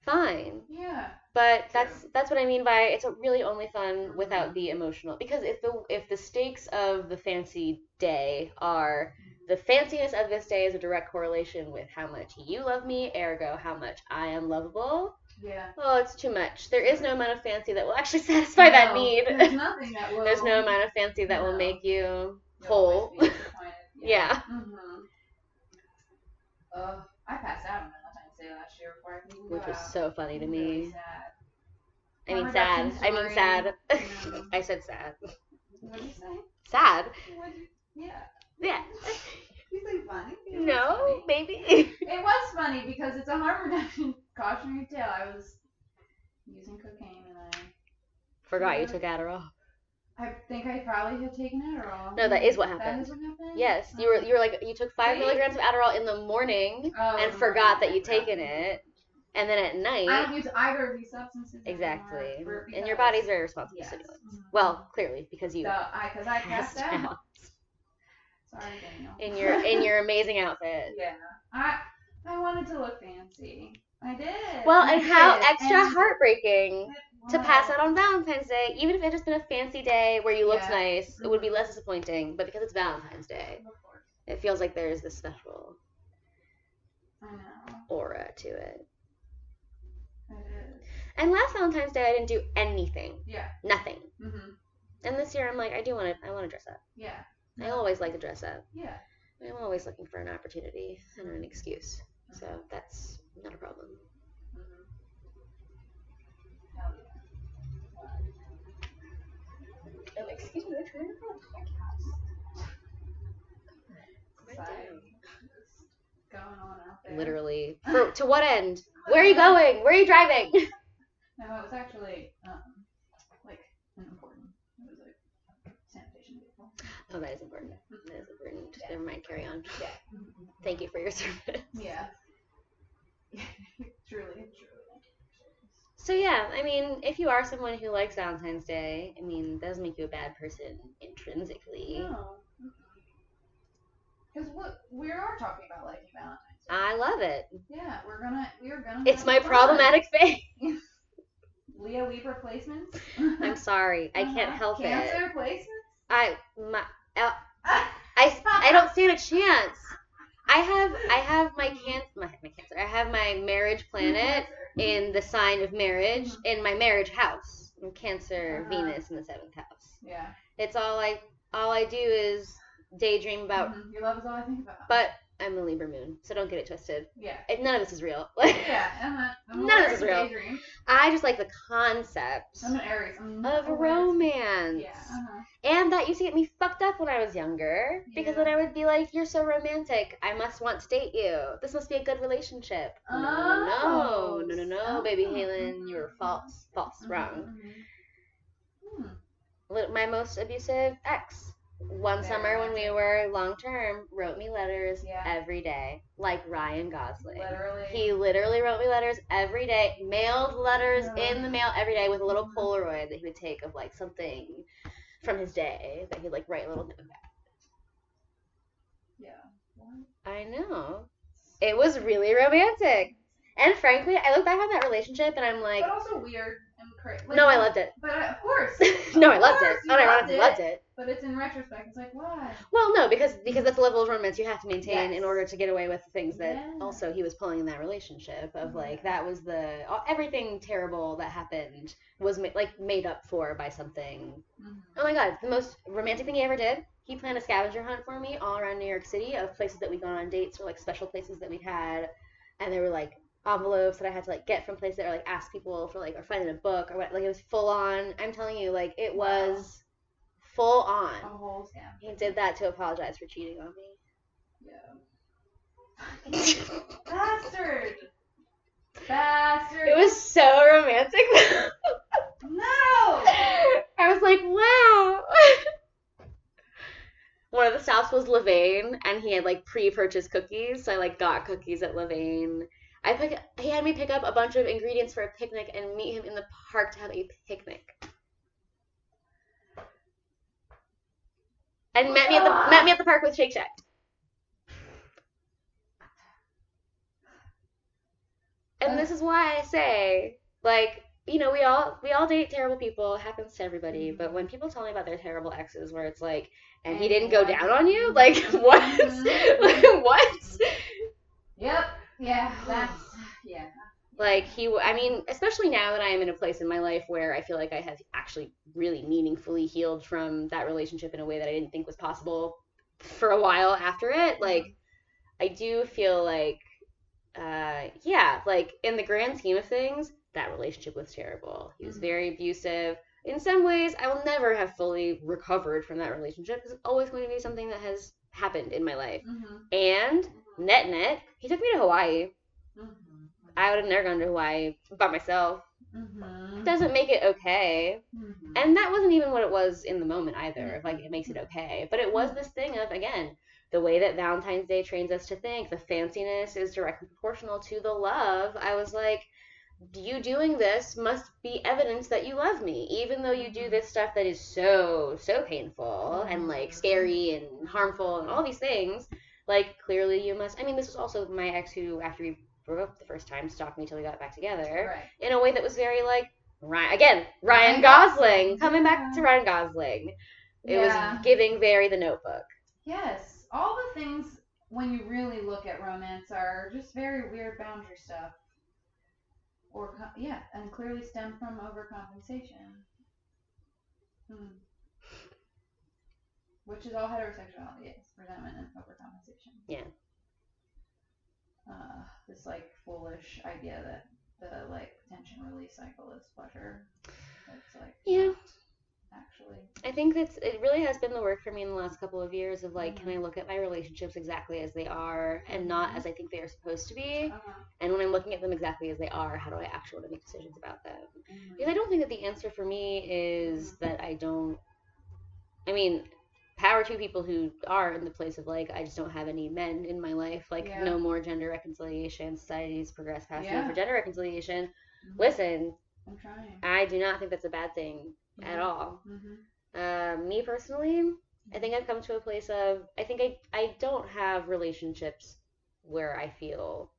Fine, Yeah. but that's that's what I mean by it's really only fun without the emotional. Because if the if the stakes of the fancy day are the fanciness of this day is a direct correlation with how much you love me, ergo how much I am lovable. Yeah. Well, it's too much. There is no amount of fancy that will actually satisfy that need. There's nothing that will. There's no amount of fancy that will make you You'll whole. always be disappointed. Yeah. Mhm. Ugh, I passed out on Valentine's Day last year before I could which was out. so funny to really me. sad. I mean, sad. I mean, sad. know. I said sad. What did you say? Sad. You... Yeah. Yeah. You say funny? No, funny. maybe. It was funny because it's a harm reduction cautionary tale. I was using cocaine and I Forgot you took Adderall. I think I probably had taken Adderall. No, that is what happened. is what happened? Yes, you were you were like you took five milligrams of Adderall in the morning Oh, and forgot that you'd taken it, and then at night. I don't use either of these substances. exactly, and your body's very responsive Yes. to stimulants. Mhm. Well, clearly because you So I, because I passed out. out Sorry, Daniel. in your in your amazing outfit. Yeah. I I wanted to look fancy. I did. Well, and how extra and heartbreaking to pass out on Valentine's Day, even if it had just been a fancy day where you looked Yeah. nice, it would be less disappointing. But because it's Valentine's Day, it feels like there's this special aura to it. Is. And last Valentine's Day, I didn't do anything, Yeah. nothing. Mhm. And this year, I'm like, I do want to, I want to dress up. Yeah. I always like to dress up. Yeah. I'm always looking for an opportunity and an excuse. So that's not a problem. Mhm. Hell yeah. Oh, excuse me, which one? Society just going on out there. Literally. For to what end? Where are you going? Where are you driving? No, it was actually um like an important. It was a sanitation vehicle. Oh, that is important. That is important. Yeah. Never mind. Carry on. Yeah. Thank you for your service. Yeah. truly, truly. So yeah, I mean, if you are someone who likes Valentine's Day, I mean, that doesn't make you a bad person intrinsically. No. Because what we are talking about liking Valentine's Day. I love it. yeah, we're gonna we're gonna. It's my problematic face. Leo Libra placements. I'm sorry, I can't Uh-huh. help it. Cancer placements. I my I I don't stand a chance. I have I have my can my, my cancer. I have my marriage planet in the sign of marriage in my marriage house. I'm Cancer, Uh-huh. Venus in the seventh house. Yeah. It's all I all I do is daydream about. Mhm. Your love is all I think about. But I'm a Libra moon, so don't get it twisted. yeah. And none of this is real. Yeah. Uh-huh. I'm None of this is real. daydream. I just like the concept I'm an Aries. I'm of aware. romance. Yeah. Uh-huh. And that used to get me fucked up when I was younger. Because Yeah. then I would be like, You're so romantic. I must want to date you. This must be a good relationship. Oh, No, no, no, no, no, baby oh, Halen, you were mhm. false. False, Mhm, wrong. mhm. Hmm. My most abusive ex. One Very summer when we were long term, wrote me letters Yeah. every day, like Ryan Gosling. Literally. He literally wrote me letters every day, mailed letters in the mail every day with a little Mhm. Polaroid that he would take of like something from his day that he'd like write a little note. Yeah. What? I know. It was really romantic. And frankly, I look back on that relationship and I'm like, but also weird and crazy. no, I loved it. But of course. no, I loved it. course Unironically loved it. loved it. But it's in retrospect. It's like why? Well, no, because because that's the level of romance you have to maintain in order to get away with the things that Yeah. also he was pulling in that relationship of like that was the everything terrible that happened was ma- like made up for by something. Mhm. Oh my god, the most romantic thing he ever did. He planned a scavenger hunt for me all around New York City of places that we'd gone on dates or like special places that we'd had, and they were like envelopes that I had to like get from places or like ask people for like or find in a book or what. Like it was full on. I'm telling you, like it Wow. was full A on. whole scam. He did that to apologize for cheating on me. Yeah. Bastard. Bastard. It was so romantic. No. I was like, wow. One of the stops was Levain, and he had like pre-purchased cookies. So I like got cookies at Levain. I pick. He had me pick up a bunch of ingredients for a picnic and meet him in the park to have a picnic. And met me at the met me at the park with Shake Shack. And this is why I say, like, you know, we all we all date terrible people. It happens to everybody. But when people tell me about their terrible exes, where it's like, and he didn't go down on you, like what? like what? Yep. Yeah. That's yeah. Like he, I mean, especially now that I am in a place in my life where I feel like I have actually really meaningfully healed from that relationship in a way that I didn't think was possible for a while after it. Like, I do feel like, uh, yeah, like in the grand scheme of things, that relationship was terrible. He was Mhm. very abusive. In some ways, I will never have fully recovered from that relationship because it's always going to be something that has happened in my life. Mhm. And net net, he took me to Hawaii. Mhm. I would have never gone to Hawaii by myself. Mhm. Doesn't make it okay. Mhm. And that wasn't even what it was in the moment either. Like it makes it okay. But it was this thing of again, the way that Valentine's Day trains us to think, the fanciness is directly proportional to the love. I was like, you doing this must be evidence that you love me, even though you do this stuff that is so, so painful and like scary and harmful and all these things. Like clearly you must I mean this was also my ex who after we broke up the first time stalked me till we got back together Right. in a way that was very like Ryan again Ryan Ryan Gosling Gosling, coming back to. Ryan Gosling. It Yeah. was giving very The Notebook. Yes. All the things when you really look at romance are just very weird boundary stuff. Or yeah, and clearly stem from overcompensation. Hmm. Which is all heterosexuality is resentment and overcompensation. Yeah. Uh, this like foolish idea that the like tension release cycle is pleasure. It's like Yeah. actually. I think that's it really has been the work for me in the last couple of years of like, can I look at my relationships exactly as they are and not Mhm. as I think they are supposed to be? Uh-huh. And when I'm looking at them exactly as they are, how do I actually want to make decisions about them? Mhm. Because I don't think that the answer for me is that I don't. I mean, power to people who are in the place of like, I just don't have any men in my life. Like, Yeah. no more gender reconciliation. Society's progressed past Yeah. for gender reconciliation. Mhm. Listen, I'm trying. I do not think that's a bad thing at Mhm. all. Mm-hmm. Uh, me personally, I think I've come to a place of I think I I don't have relationships where I feel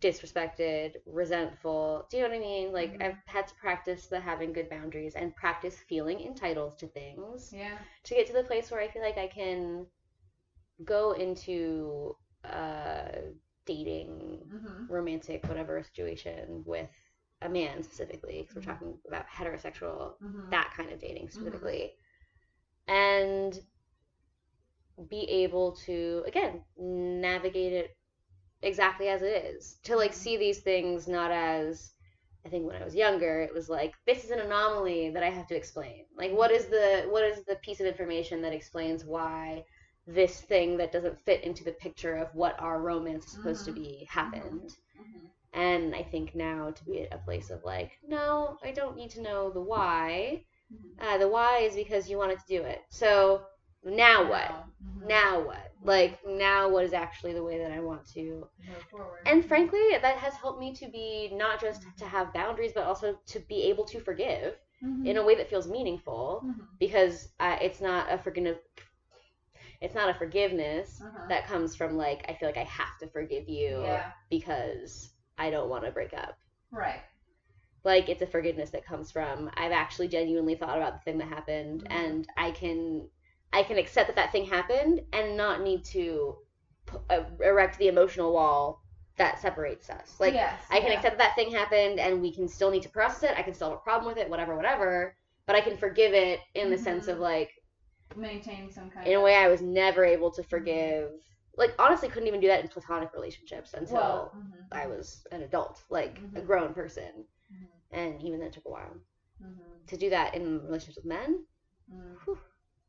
disrespected, resentful. Do you know what I mean? Like Mhm. I've had to practice the having good boundaries and practice feeling entitled to things Yeah. to get to the place where I feel like I can go into uh dating Mm-hmm. romantic whatever situation with a man specifically because we're talking about heterosexual Mm-hmm. that kind of dating specifically and be able to again navigate it exactly as it is to like see these things not as i think when i was younger it was like this is an anomaly that i have to explain like what is the what is the piece of information that explains why this thing that doesn't fit into the picture of what our romance is supposed to Mhm. be happened Mm-hmm. and I think now to be at a place of like, no, I don't need to know the why. Mm-hmm. Uh, the why is because you wanted to do it. So now what? Mm-hmm. Now what? Like now what is actually the way that I want to? Move forward. And frankly, that has helped me to be not just to have boundaries, but also to be able to forgive Mhm. in a way that feels meaningful. Mhm. Because uh, it's not a forgiveness. It's not a forgiveness Uh-huh. that comes from like I feel like I have to forgive you Yeah. because I don't want to break up. Right. like it's a forgiveness that comes from I've actually genuinely thought about the thing that happened Mhm. and I can I can accept that that thing happened and not need to p- uh, erect the emotional wall that separates us. Like yes, I can yeah. accept that that thing happened and we can still need to process it. I can still have a problem with it, whatever, whatever. But I can forgive it in the sense of like, maintain some kind in a way I was never able to forgive. Like, honestly, couldn't even do that in platonic relationships until well, mhm, I was an adult, like a Mhm. grown person. mhm, And even that took a while. mhm, To do that in relationships with men, whew,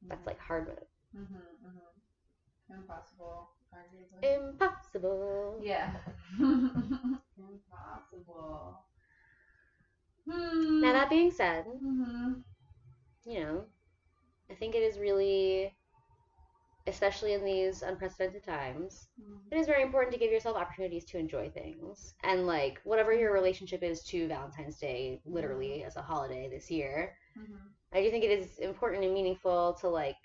that's like hard mode. mhm, mhm. impossible. Arguably. Impossible. yeah. impossible. Hmm. Now, that being said, mm-hmm. you know, I think it is really, especially in these unprecedented times, it is very important to give yourself opportunities to enjoy things. And like whatever your relationship is to Valentine's Day, literally as a holiday this year, hmm I do think it is important and meaningful to like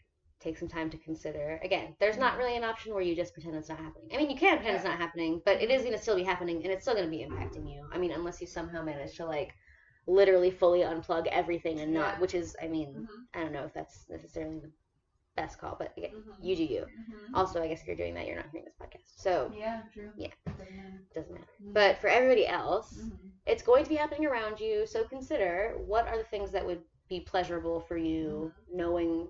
take some time to consider. Again, there's not really an option where you just pretend it's not happening. I mean, you can pretend it's not happening, but it is going to still be happening and it's still going to be impacting you. I mean, unless you somehow manage to like literally fully unplug everything and not, Yeah. which is, I mean, Mhm. I don't know if that's necessarily the best call, but again, Mhm. you do you. hmm Also, I guess if you're doing that, you're not hearing this podcast, so Yeah, true. Yeah. Doesn't matter. it doesn't matter. Mhm. But for everybody else, Mhm. it's going to be happening around you. So consider what are the things that would be pleasurable for you, knowing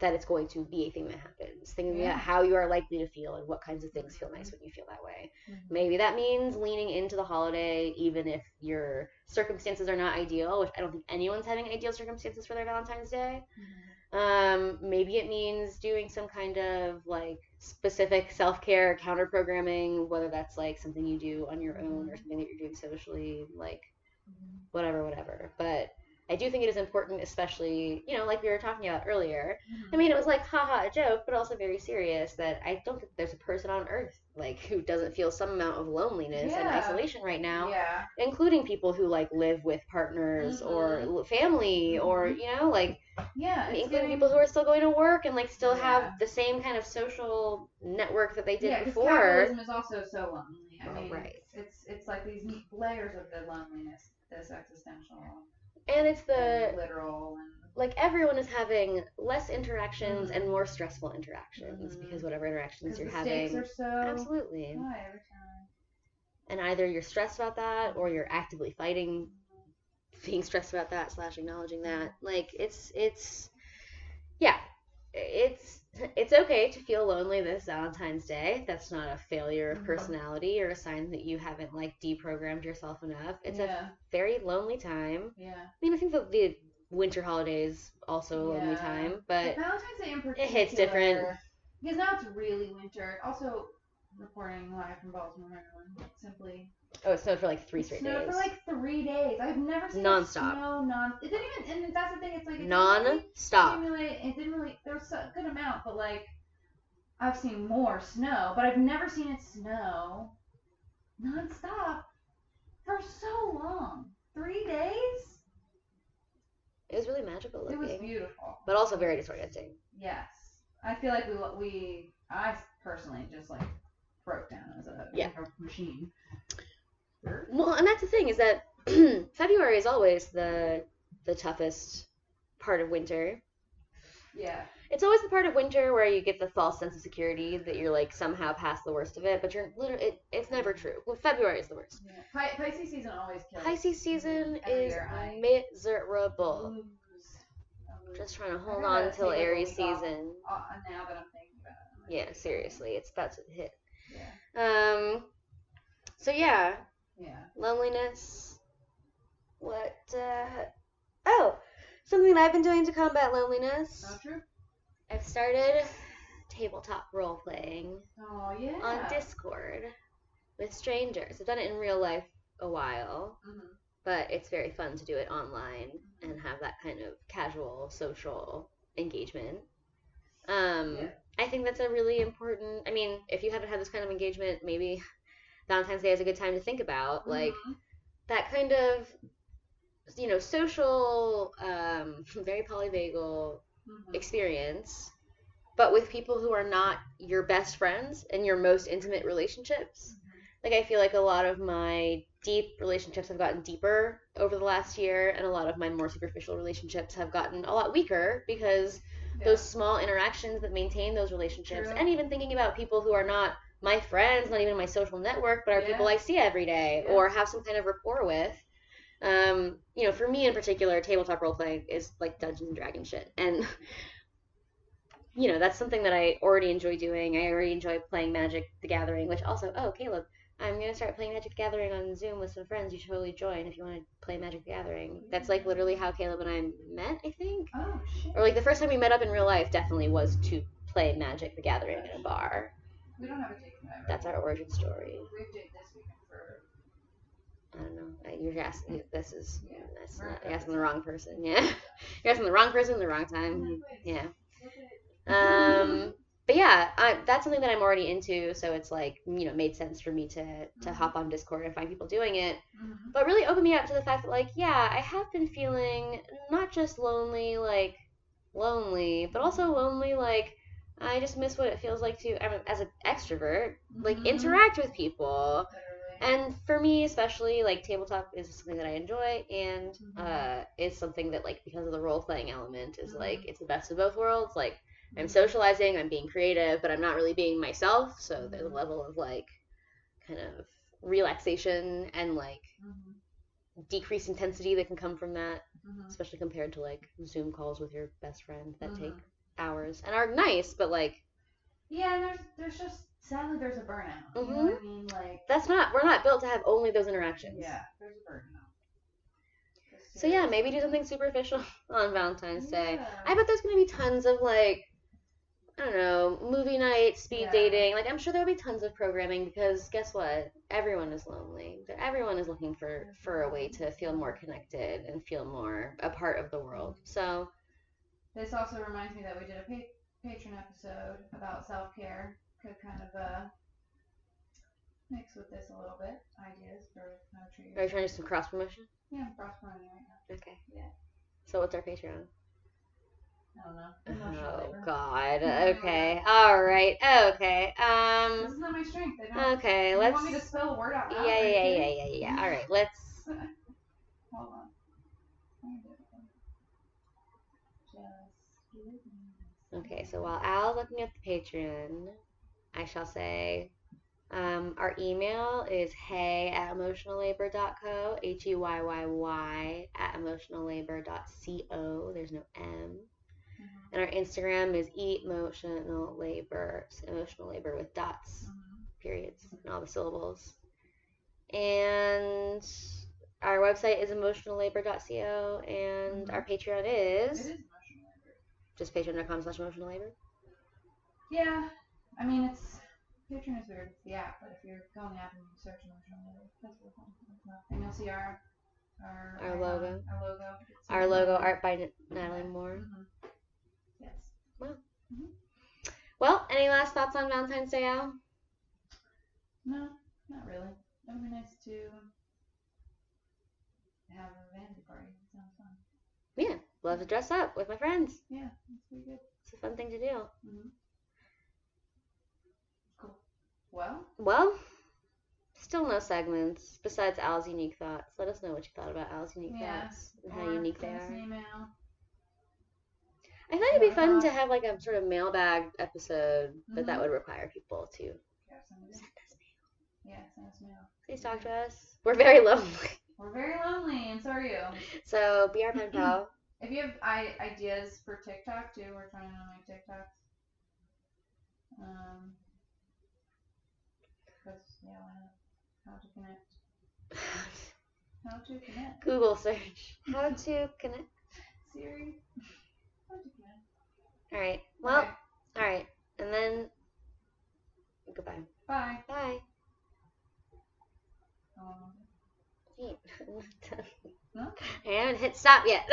that it's going to be a thing that happens. Thinking Yeah. about how you are likely to feel and what kinds of things feel nice when you feel that way. Mhm. Maybe that means leaning into the holiday, even if your circumstances are not ideal, which I don't think anyone's having ideal circumstances for their Valentine's Day. Mhm. Um, maybe it means doing some kind of like specific self care counter programming, whether that's like something you do on your own or something that you're doing socially, like Mhm. whatever, whatever. But I do think it is important, especially, you know, like we were talking about earlier. Mhm. I mean, it was like, haha, a joke, but also very serious that I don't think there's a person on earth, like, who doesn't feel some amount of loneliness and isolation right now, Yeah. including people who, like, live with partners or Mhm. l- family or, Mhm. you know, like, Yeah. Including people who are still going to work and, like, still Yeah. have the same kind of social network that they did yeah, before. capitalism is also so lonely. I Oh, mean, right. it's it's like these layers of the loneliness, this existential, And it's the, and literal, and like everyone is having less interactions Mhm. and more stressful interactions Mhm. because whatever interactions you're having are so absolutely every time. and either you're stressed about that or you're actively fighting being stressed about that slash acknowledging that like it's it's it's okay to feel lonely this valentine's day that's not a failure of Mhm. personality or a sign that you haven't like deprogrammed yourself enough it's a very lonely time yeah. i mean i think that the winter holidays also a lonely Yeah. time But but Valentine's Day in particular, it hits different. because now it's really winter. Also, reporting live from Baltimore, Maryland. Simply, oh it snowed for like three it straight snowed days for like three days. I've never seen Non-stop. Snow non. It didn't even, and that's the thing. It's like it non-stop accumulate. It didn't really. There was a good amount, but like I've seen more snow, but I've never seen it snow non-stop for so long. Three days. it was really magical looking. It was beautiful. but also very disorienting Yes, I feel like we we I personally just like broke down as a, Yeah. a machine. Well, and that's the thing is that February is always the the toughest part of winter. Yeah. It's always the part of winter where you get the false sense of security that you're like somehow past the worst of it, but you're literally it, it's never true. Well, February is the worst. yeah. Pi- Pisces season always kills. Pisces season is I miserable. lose. Lose. Just trying to hold on until take, like, a Aries week off. season. Uh, now that I'm thinking about it. I'm Yeah, seriously, it's about to hit. Yeah. Um. So yeah, Yeah. loneliness. What? uh Oh, something that I've been doing to combat loneliness. Not true. I've started tabletop role playing Oh yeah. on Discord with strangers. I've done it in real life a while, Mhm. but it's very fun to do it online and have that kind of casual social engagement. Um, Yeah. I think that's a really important. I mean, if you haven't had this kind of engagement, maybe Valentine's Day is a good time to think about like Mhm. that kind of you know social um, very polyvagal Mhm. experience, but with people who are not your best friends and your most intimate relationships. like I feel like a lot of my deep relationships have gotten deeper over the last year, and a lot of my more superficial relationships have gotten a lot weaker because Yeah. those small interactions that maintain those relationships, True. and even thinking about people who are not my friends, not even my social network, but are Yeah. people I see every day Yeah. or have some kind of rapport with. Um, you know, for me in particular, tabletop role playing is like Dungeons and Dragons shit, and you know that's something that I already enjoy doing. I already enjoy playing Magic: The Gathering, which also, oh, Caleb, I'm gonna start playing Magic: The Gathering on Zoom with some friends. You should totally join if you want to play Magic: The Gathering. That's like literally how Caleb and I met, I think, Oh shit. or like the first time we met up in real life definitely was to play Magic: The Gathering in a bar. We don't have a. That's our origin story. We have date this weekend for. I don't know. Uh, You're asking. This is. Yeah. That's not, you're asking the wrong person. Yeah. You're asking the wrong person, at the wrong time. Yeah. Um. But yeah, I, that's something that I'm already into, so it's like you know made sense for me to to Mhm. hop on Discord and find people doing it. Mhm. But really opened me up to the fact that like yeah, I have been feeling not just lonely like lonely, but also lonely like I just miss what it feels like to as an extrovert like Mhm. interact with people. Literally. And for me, especially, like tabletop is something that I enjoy, and Mhm. uh, is something that, like, because of the role playing element, is Mhm. like it's the best of both worlds. Like, I'm Mhm. socializing, I'm being creative, but I'm not really being myself. So there's a Mhm. level of like, kind of relaxation and like Mhm. decreased intensity that can come from that, especially compared to like Zoom calls with your best friend that take. Hours and are nice, but like Yeah, and there's there's just sadly there's a burnout. You know what I mm-hmm. mean? Like that's not we're not built to have only those interactions. yeah, there's a burnout. So yeah, maybe do something superficial on Valentine's Day. I bet there's gonna be tons of like I don't know, movie night, speed Yeah. dating. Like I'm sure there'll be tons of programming because guess what? Everyone is lonely. Everyone is looking for for a way to feel more connected and feel more a part of the world. So This also reminds me that we did a pa- patron episode about self care. Could kind of uh mix with this a little bit. Ideas for how to treat are you trying to do some cross promotion? Yeah, I'm cross promoting right now. Okay. Yeah. So what's our Patreon? I don't know. Emotional Oh labor. God. Yeah. Okay. All right. Okay. Um. This is not my strength. I don't. Okay. you Let's. want me to spell a word out Yeah. loud? Yeah. Are Yeah. Yeah. Yeah. Yeah. All right. Let's. Hold on. Let me do it. Just give me a Okay, so while Al's looking at the Patreon, I shall say um, our email is hey at emotionallabor.co, H E Y Y Y at emotionallabor.co. There's no M. Mhm, And our Instagram is emotional labor, emotional labor with dots, mhm. periods, and all the syllables. And our website is emotionallabor.co, and Mhm. our Patreon is is emotional labor. Just patreon.com slash emotional labor. Yeah, I mean it's Patreon is weird. It's the app, but if you're going the app and you search emotional labor, that's what it's. And you'll see our our, Our logo. Our logo. Our logo, art by N- Natalie Moore. Mhm. Yes. Well, any last thoughts on Valentine's Day, Al? No, not really. It would be nice to have a vanity party. It sounds fun. Yeah, love to dress up with my friends. Yeah, that's pretty good. It's a fun thing to do. hmm Cool. Well, Well, still no segments besides Al's unique thoughts. Let us know what you thought about Al's unique Yeah, thoughts and how unique they are. email. I thought it'd be fun to have like a sort of mailbag episode, but that Mhm. would require people to Yeah, send send us mail. Yeah, send us mail. Please talk to us. We're very lonely. We're very lonely, and so are you. So be our pen pal. If you have I- ideas for TikTok too, we're trying to make TikToks. Um, because yeah? How to connect? How to connect? Google search. How to connect. Siri. How to connect? All right. Well, Okay, all right. And then goodbye. bye. Bye. Um, Wait. No? I haven't hit stop yet.